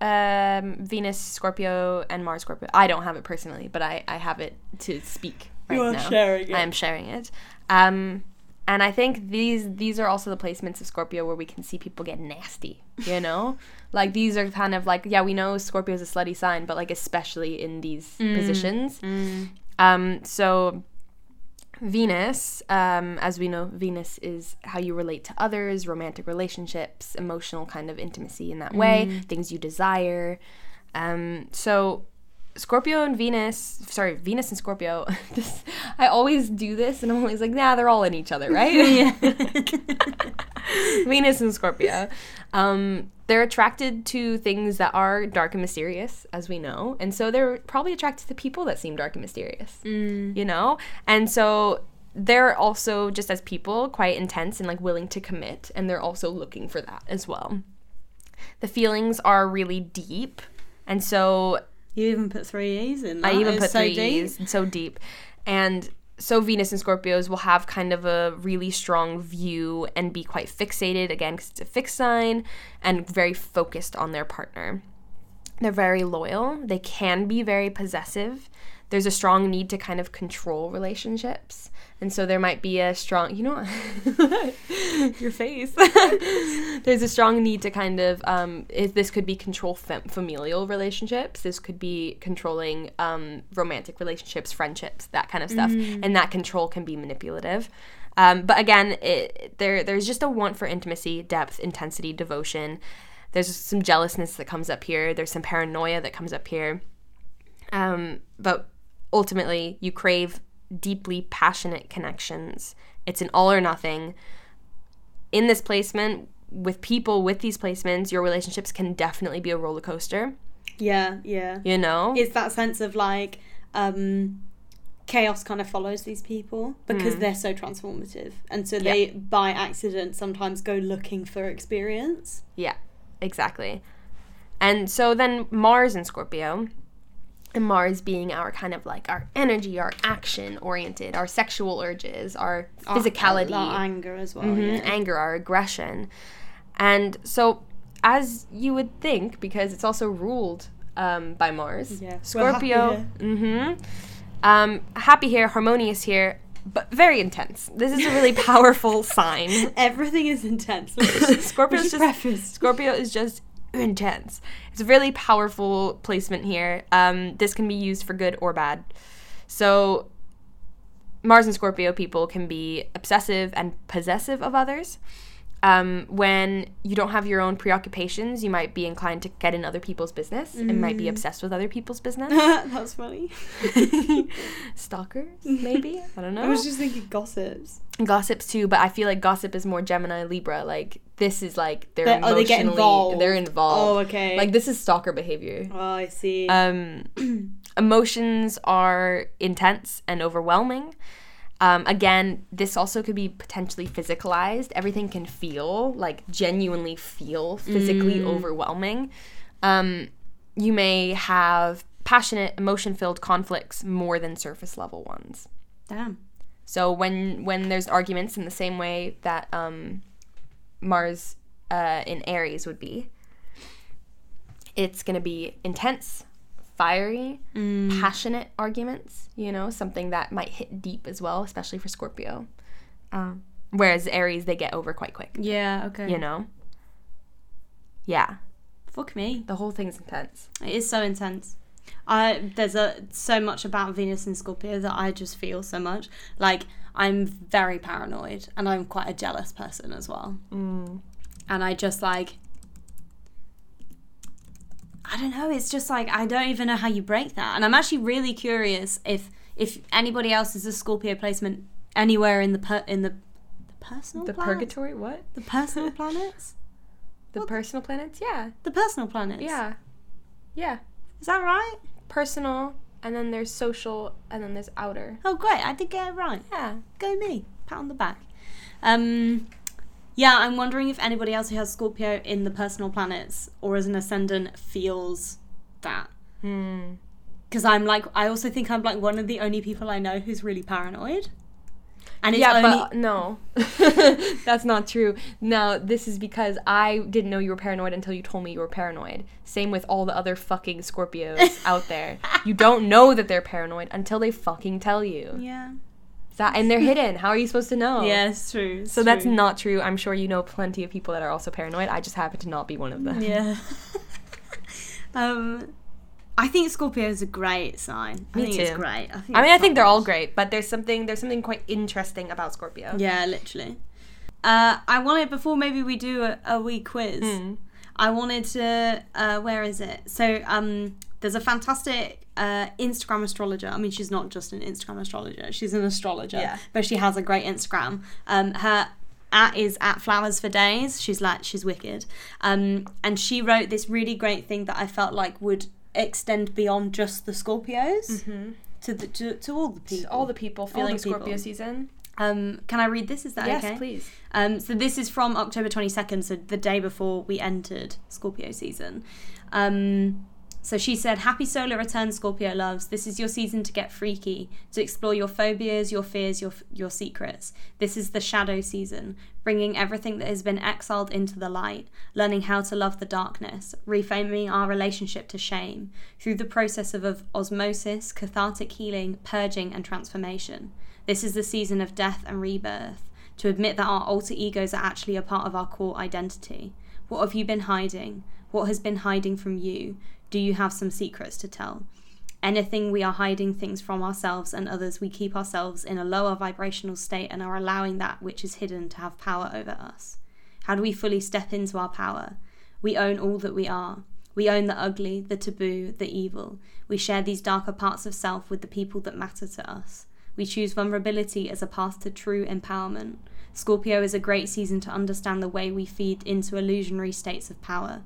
um, Venus Scorpio and Mars Scorpio. I don't have it personally, but I, I have it to speak right You are now. sharing it. I am sharing it. Um, and I think these these are also the placements of Scorpio where we can see people get nasty. You know, like these are kind of like yeah we know Scorpio is a slutty sign, but like especially in these Mm. positions. Um, so Venus, um, as we know, Venus is how you relate to others, romantic relationships, emotional kind of intimacy in that way, things you desire. Um, so Scorpio and Venus, sorry, Venus and Scorpio. This, I always do this, and I'm always like, nah, they're all in each other, right? Venus and Scorpio. Um, they're attracted to things that are dark and mysterious, as we know, and so they're probably attracted to people that seem dark and mysterious. Mm. You know, and so they're also just as people quite intense and like willing to commit, and they're also looking for that as well. The feelings are really deep, and so You even put three E's in. I even It's put so three deep. E's, so deep. And so Venus and Scorpios will have kind of a really strong view and be quite fixated again because it's a fixed sign and very focused on their partner. They're very loyal. They can be very possessive. There's a strong need to kind of control relationships. And so there might be a strong, you know, your face. There's a strong need to kind of, um, if this could be control fam- familial relationships. This could be controlling um, romantic relationships, friendships, that kind of stuff. And that control can be manipulative. Um, but again, it, there there's just a want for intimacy, depth, intensity, devotion. There's some jealousness that comes up here. There's some paranoia that comes up here. Um, but ultimately, you crave deeply passionate connections. It's an all or nothing. In this placement, with people with these placements, your relationships can definitely be a roller coaster. Yeah, yeah. You know? It's that sense of like um, chaos kind of follows these people because they're so transformative, and so they by accident sometimes go looking for experience. Yeah, exactly. And so then Mars in Scorpio, and Mars being our kind of like our energy, our action oriented, our sexual urges, our physicality, our, our anger as well. Mhm, yeah. anger, our aggression. And so, as you would think, because it's also ruled um, by Mars, Yeah, Scorpio, mm-hmm, um, happy here, harmonious here, but very intense. This is a really powerful sign. Everything is intense. Scorpio's Which just preface. Scorpio is just intense. It's a really powerful placement here. Um, this can be used for good or bad. So Mars and Scorpio people can be obsessive and possessive of others. Um, when you don't have your own preoccupations, you might be inclined to get in other people's business and might be obsessed with other people's business. That's funny. Stalkers, maybe? I don't know. I was just thinking gossips. gossips too, but I feel like gossip is more Gemini Libra. Like this is like they're They- emotionally oh, they get involved. they're involved. Oh, okay. Like this is stalker behavior. Oh, I see. Um, emotions are intense and overwhelming. Um, again, this also could be potentially physicalized. Everything can feel like genuinely feel physically overwhelming. Um, you may have passionate, emotion filled conflicts more than surface level ones. Damn. So when when there's arguments in the same way that um, Mars uh, in Aries would be, it's gonna be intense, fiery, passionate arguments. You know, something that might hit deep as well, especially for Scorpio. Um, whereas Aries, they get over quite quick. Yeah. Okay. You know. Yeah, Fuck me. the whole thing's intense. It is so intense. I there's a so much about Venus and Scorpio that I just feel so much. Like I'm very paranoid and I'm quite a jealous person as well. Mm. And I just like I don't know, it's just like I don't even know how you break that. And I'm actually really curious if if anybody else is a Scorpio placement anywhere in the per, in the, the personal The planets? purgatory, what? the personal planets? The personal planets? Yeah, The personal planets. yeah, yeah. Is that right? Personal, and then there's social, and then there's outer. Oh great, I did get it right. Yeah. go me pat on the back um yeah i'm wondering if anybody else who has scorpio in the personal planets or as an ascendant feels that Hmm. because i'm like i also think i'm like one of the only people i know who's really paranoid and it's yeah, only but no, that's not true. Now, this is because I didn't know you were paranoid until you told me you were paranoid. Same with all the other fucking Scorpios out there. You don't know that they're paranoid until they fucking tell you. yeah That and they're hidden. How are you supposed to know? yeah it's true So that's not true. I'm sure you know plenty of people that are also paranoid. I just happen to not be one of them. yeah um I think Scorpio is a great sign. I Me think it's too. great. I, think I mean, I think they're all great, but there's something there's something quite interesting about Scorpio. Yeah, literally. Uh, I wanted before maybe we do a, a wee quiz. Mm. I wanted to. Uh, where is it? So um, there's a fantastic uh, Instagram astrologer. I mean, she's not just an Instagram astrologer; she's an astrologer. Yeah. But she has a great Instagram. Um, her at is at flowers for days. She's like she's wicked. Um, and she wrote this really great thing that I felt like would extend beyond just the Scorpios to the to, to all the people. All the people feeling the people. Scorpio season. Um, can I read this? Is that okay? yes, okay? please. Um, so this is from October 22nd, so the day before we entered Scorpio season. Um, so she said, Happy solar return, Scorpio loves. This is your season to get freaky, to explore your phobias, your fears, your, your secrets. This is the shadow season, bringing everything that has been exiled into the light, learning how to love the darkness, reframing our relationship to shame through the process of, of osmosis, cathartic healing, purging, and transformation. This is the season of death and rebirth, to admit that our alter egos are actually a part of our core identity. What have you been hiding? What has been hiding from you? Do you have some secrets to tell? Anything we are hiding things from ourselves and others, we keep ourselves in a lower vibrational state and are allowing that which is hidden to have power over us. How do we fully step into our power? We own all that we are. We own the ugly, the taboo, the evil. We share these darker parts of self with the people that matter to us. We choose vulnerability as a path to true empowerment. Scorpio is a great season to understand the way we feed into illusionary states of power.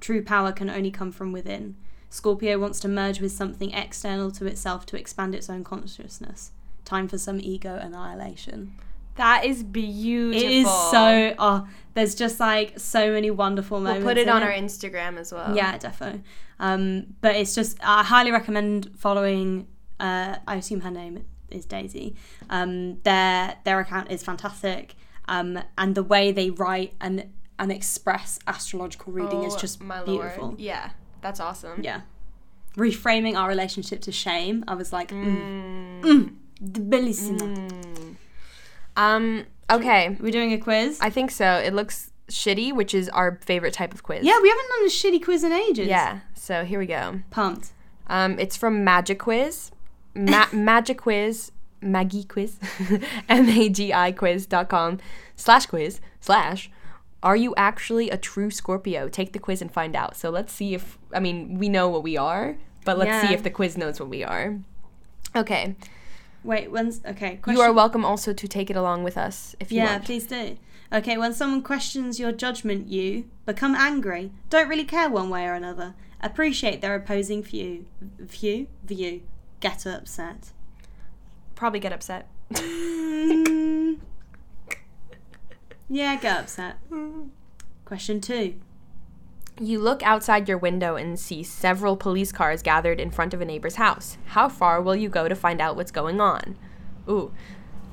True power can only come from within. Scorpio wants to merge with something external to itself to expand its own consciousness. Time for some ego annihilation. That is beautiful. It is so. Oh, there's just like so many wonderful moments. We'll put it on our Instagram as well. Yeah, defo. Um, but it's just I highly recommend following. Uh, I assume her name is Daisy. Um, their their account is fantastic, um, and the way they write and and express astrological reading is Oh, just my beautiful. Lord. Yeah, that's awesome. Yeah, reframing our relationship to shame. I was like, mm, Mm. mm, bellissima. Mm. Um. Okay. We're doing a quiz. I think so. It looks shitty, which is our favorite type of quiz. yeah, we haven't done a shitty quiz in ages. Yeah. So here we go. pumped. Um, it's from Magic Quiz. Ma- Magic Quiz. Maggie Quiz. M A G I quiz.com slash quiz slash. Are you actually a true Scorpio? Take the quiz and find out. So let's see if, I mean, we know what we are, but let's see if the quiz knows what we are. Okay. Wait, when's okay? You are welcome also to take it along with us if you Yeah, want. please do. Okay, when someone questions your judgment, you become angry. Don't really care one way or another. Appreciate their opposing view. View? View. Get upset. Probably get upset. Mm. Yeah, get upset. Question two. You look outside your window and see several police cars gathered in front of a neighbor's house. How far will you go to find out what's going on? Ooh.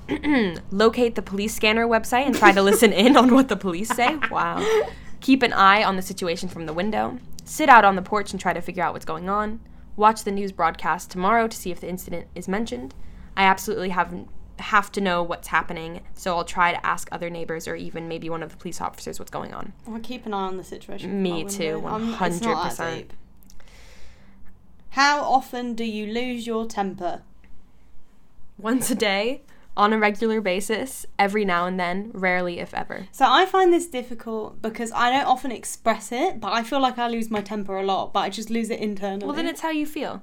Locate the police scanner website and try to listen in on what the police say. Wow. Keep an eye on the situation from the window. Sit out on the porch and try to figure out what's going on. Watch the news broadcast tomorrow to see if the incident is mentioned. I absolutely have have to know what's happening, so I'll try to ask other neighbors or even maybe one of the police officers what's going on. I'll keep an eye on the situation. Me too, window. I'm- it's not that 100%. How often do you lose your temper? once a day on a regular basis, every now and then, rarely if ever. So I find this difficult because I don't often express it, but I feel like I lose my temper a lot, but I just lose it internally. Well, then it's how you feel.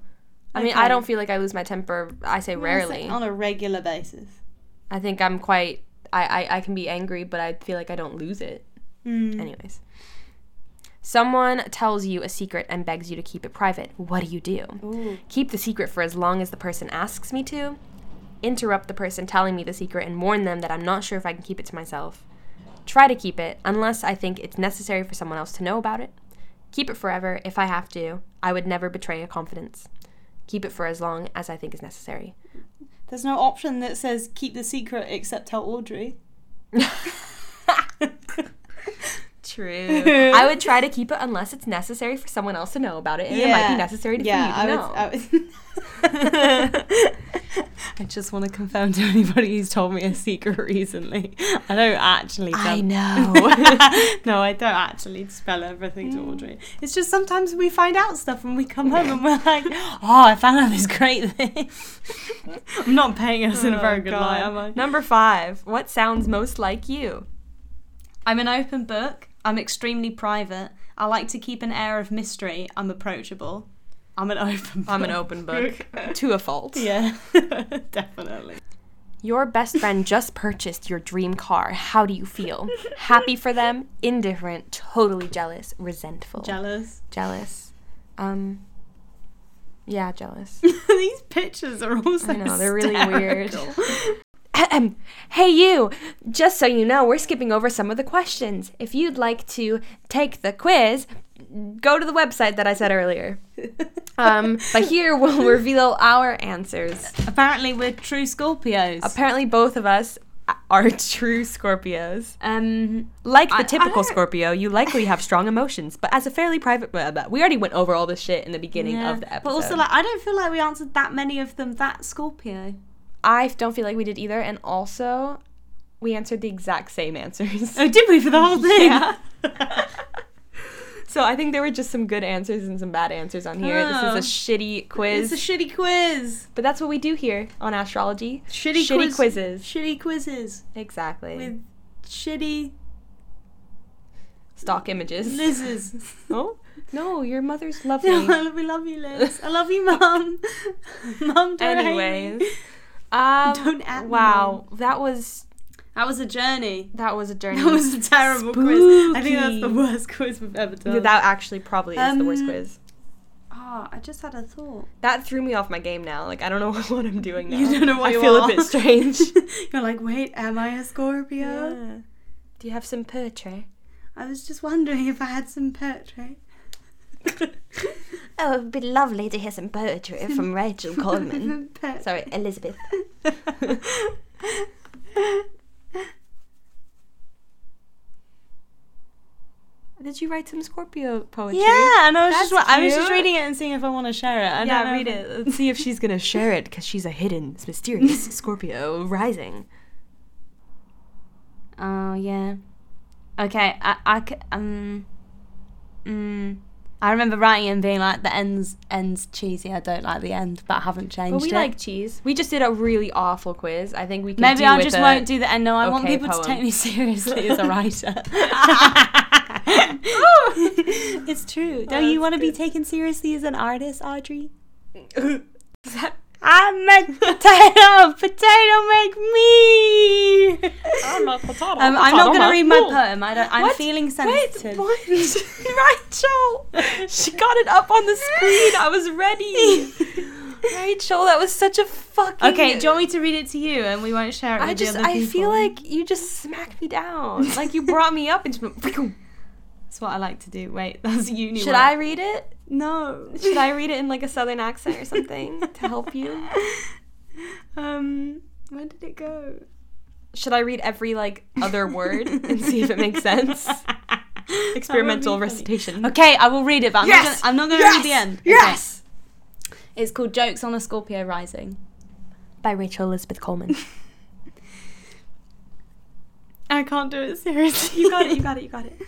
I mean, Okay. I don't feel like I lose my temper. I say rarely. like on a regular basis. I think I'm quite. I, I, I can be angry, but I feel like I don't lose it. Mm. Anyways. Someone tells you a secret and begs you to keep it private. What do you do? Ooh. Keep the secret for as long as the person asks me to. Interrupt the person telling me the secret and warn them that I'm not sure if I can keep it to myself. Try to keep it unless I think it's necessary for someone else to know about it. Keep it forever if I have to. I would never betray a confidence. Keep it for as long as I think is necessary. There's no option that says keep the secret except tell Audree. True. I would try to keep it unless it's necessary for someone else to know about it, and it might be necessary to, for you to know. I, I just want to confirm to anybody who's told me a secret recently. I don't actually. Tell I know. no, I don't actually spell everything to mm. Audree. It's just sometimes we find out stuff when we come home and we're like, "Oh, I found out this great thing." I'm not paying us in a oh, very Oh, good God. light, am I? Number five. What sounds most like you? I'm an open book. I'm extremely private. I like to keep an air of mystery. I'm approachable. I'm an open. I'm an book. open book to a fault. Yeah, definitely. Your best friend just purchased your dream car. How do you feel? Happy for them, indifferent, totally jealous, resentful. Jealous. jealous. Um yeah, jealous. These pictures are also. I know, they're really weird. Hey you! Just so you know, we're skipping over some of the questions. If you'd like to take the quiz, go to the website that I said earlier. Um, but here we'll reveal our answers. Apparently, we're true Scorpios. Apparently, both of us are true Scorpios. um, Like the I- I typical don't- Scorpio, you likely have strong emotions, but as a fairly private, blah, blah. we already went over all this shit in the beginning yeah. of the episode. But also, like, I don't feel like we answered that many of them that Scorpio. I don't feel like we did either, and also we answered the exact same answers. Oh, did we for the whole thing? Yeah. so I think there were just some good answers and some bad answers on here. Oh. This is a shitty quiz, It's a shitty quiz. but that's what we do here on Asstrology. Shitty, Shitty quiz- quizzes. Shitty quizzes Exactly. with shitty Stock images. Liz's. oh no, your mother's lovely. love, we love you, Liz. I love you, Mom. Mum, don't hate me. Anyways, um, Don't at me, wow, that was That was a journey. that was a journey. That was a terrible quiz. I think that's the worst quiz we've ever done. that actually probably is the worst Um, quiz. Oh, I just had a thought. That threw me off my game now. Like I don't know what I'm doing now. You don't know what I you feel are. a bit strange. You're like, wait, am I a Scorpio? Yeah. Do you have some poetry? I was just wondering if I had some poetry. Oh, it'd be lovely to hear some poetry from Rachel Coleman. Sorry, Elizabeth. Did you write some Scorpio poetry? Yeah, and I was That's just I was just reading it and seeing if I want to share it. I yeah, know read it. Let's see if she's gonna share it because she's a hidden, mysterious Scorpio rising. Oh yeah. Okay, I I um mm, I remember writing and being like the ends ends cheesy. I don't like the end, but I haven't changed But we it. like cheese. We just did a really awful quiz. I think we can Maybe do I with just a- won't do the end. No, I want okay people to take me seriously as a writer. it's true. Don't oh, you want to be taken seriously as an artist, Audree? Is that- I make potato, potato make me. I'm not potato. Um, I'm not going to read my poem. I don't. I'm What? feeling Wait, sensitive. what? Rachel! She got it up on the screen. I was ready. Rachel, that was such a fucking. Okay, do you want me to read it to you and we won't share it with I just, the other I feel like you just smacked me down. Like you brought me up and just. that's what I like to do. Wait, that's uni. Should. I read it? No. Should I read it in like a southern accent or something to help you? Um, where did it go? Should I read every like other word and see if it makes sense? Experimental recitation. Okay, I will read it, but I'm Yes! not gonna, I'm not going to Yes! read the end. Okay. Yes. It's called Jokes on a Scorpio Rising. By Rachel Elizabeth Coleman. I can't do it seriously. you got it. You got it. You got it.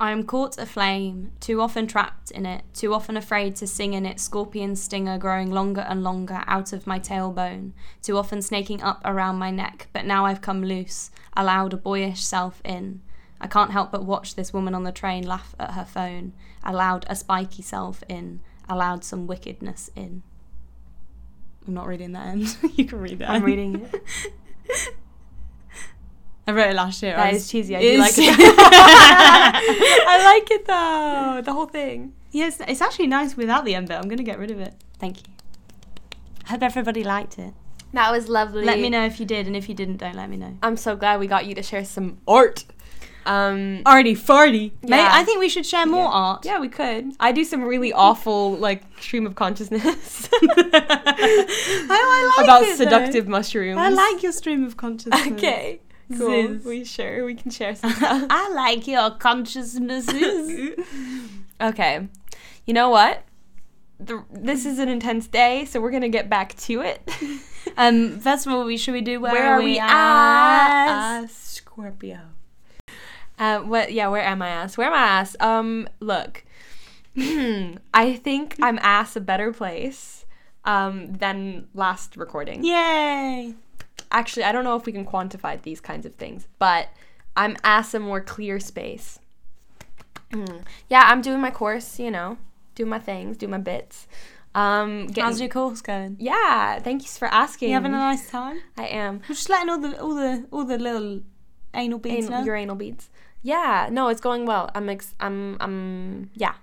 I am caught aflame, too often trapped in it, too often afraid to sing in it, scorpion stinger growing longer and longer out of my tailbone, too often snaking up around my neck, but now I've come loose, allowed a boyish self in. I can't help but watch this woman on the train laugh at her phone, allowed a spiky self in, allowed some wickedness in. I'm not reading that end. you can read that. I'm end. reading it. I wrote it last year. I That was- is cheesy. I do like it. I like it though. The whole thing. Yes, it's actually nice without the end bit. I'm going to get rid of it. Thank you. I Hope everybody liked it. That was lovely. Let me know if you did, and if you didn't, don't let me know. I'm so glad we got you to share some art. Um, Already farty. Mate, Yeah. I think we should share more Yeah. art. yeah, we could. I do some really awful like stream of consciousness I, I like about it, though. seductive mushrooms. I like your stream of consciousness. Okay. Cool. We sure we can share some. I like your consciousnesses. okay. You know what? The, this is an intense day, so we're gonna get back to it. um, first of all, we should we do where, Where are we at? Uh, Scorpio. Uh, what? Yeah, where am I ass? Where am I ass? Um, look, I think I'm ass a better place, um, than last recording. Yay! Actually, I don't know if we can quantify these kinds of things, but I'm ass a more clear space. Mm. Yeah, I'm doing my course. You know, do my things, do my bits. Um, getting, How's your course going? yeah, thank you for asking. You having a nice time? I am. I'm just letting all the all the all the little anal beads Anal, know. your anal beads. Yeah, no, it's going well. I'm ex- I'm I'm yeah.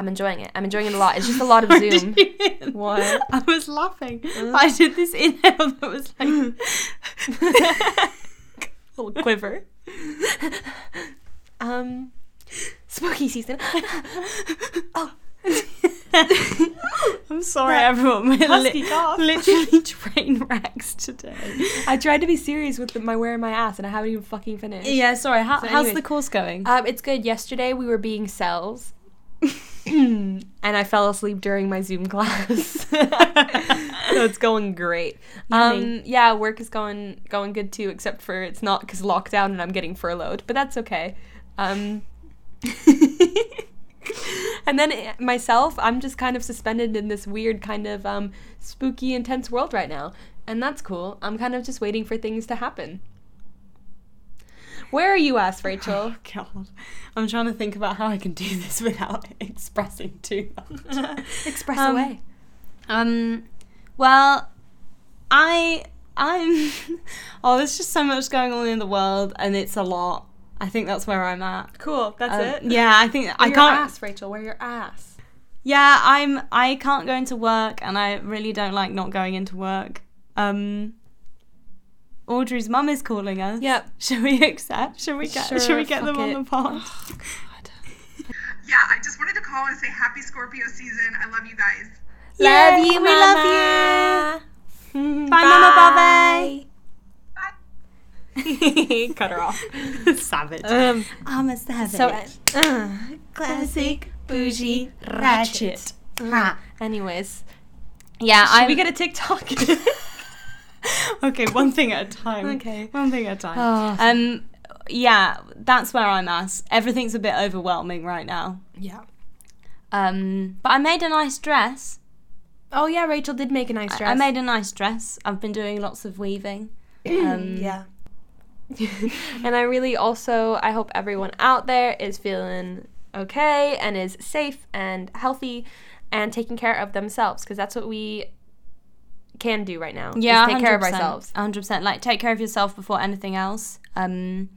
I'm enjoying it. I'm enjoying it a lot. It's just a lot of Zoom. did you hear What? I was laughing. I did this inhale that was like little quiver. Um spooky season. oh. I'm sorry, everyone. We're li- literally train wrecks today. I tried to be serious with the, my wear in my ass and I haven't even fucking finished. Yeah, sorry. How, So how's anyways, the course going? Um, it's good. Yesterday we were being cells. and I fell asleep during my Zoom class. so it's going great. Um, yeah, work is going going good too, except for it's not because lockdown and I'm getting furloughed, but that's okay. Um, and then it, myself, I'm just kind of suspended in this weird kind of um, spooky, intense world right now, and that's cool. I'm kind of just waiting for things to happen. Where are you, ass Rachel? Oh God, I'm trying to think about how I can do this without expressing too much. Express Um, away. Um, well, I I'm oh, there's just so much going on in the world, and it's a lot. I think that's where I'm at. Cool. That's Um, it. Yeah, I think I your can't. ass, Rachel. Where your ass? Yeah, I'm. I can't go into work, and I really don't like not going into work. Um, Audree's mum is calling us. Yep. Shall we accept? Shall we get? Sure, shall we get them fuck on the pod? Yeah, I just wanted to call and say happy Scorpio season. I love you guys. Love you, we love you. Bye, Mama Bobby. Cut her off. savage. Um. I'm a savage. So, uh, classic bougie ratchet. Ha. anyways, Yeah, should I we get a TikTok? okay, one thing at a time. Okay. one thing at a time. Oh. Um, yeah, that's where I'm at. Everything's a bit overwhelming right now. yeah. Um, but I made a nice dress. Oh yeah, Rachel did make a nice I- dress. I made a nice dress. I've been doing lots of weaving. Um, yeah. and I really also I hope everyone out there is feeling okay and is safe and healthy and taking care of themselves because that's what we can do right now. Yeah, take care of 100%, ourselves. 100%. Like, take care of yourself before anything else. Um,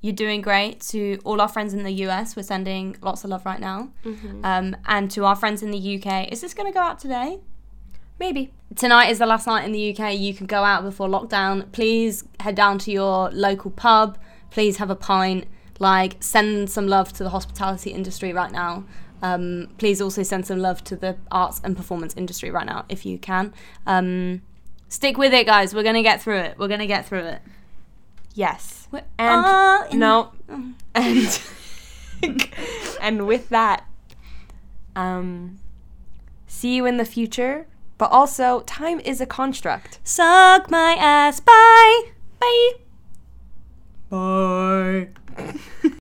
you're doing great. To all our friends in the US, we're sending lots of love right now. Mm-hmm. Um, and to our friends in the UK, is this going to go out today? Maybe. Tonight is the last night in the UK. You can go out before lockdown. Please head down to your local pub. Please have a pint. Like, send some love to the hospitality industry right now. Um, please also send some love to the arts and performance industry right now, if you can. Um, stick with it, guys. We're gonna get through it. We're gonna get through it. Yes. We're And in- no. And and with that, um, see you in the future. But also, time is a construct. Suck my ass. Bye. Bye. Bye.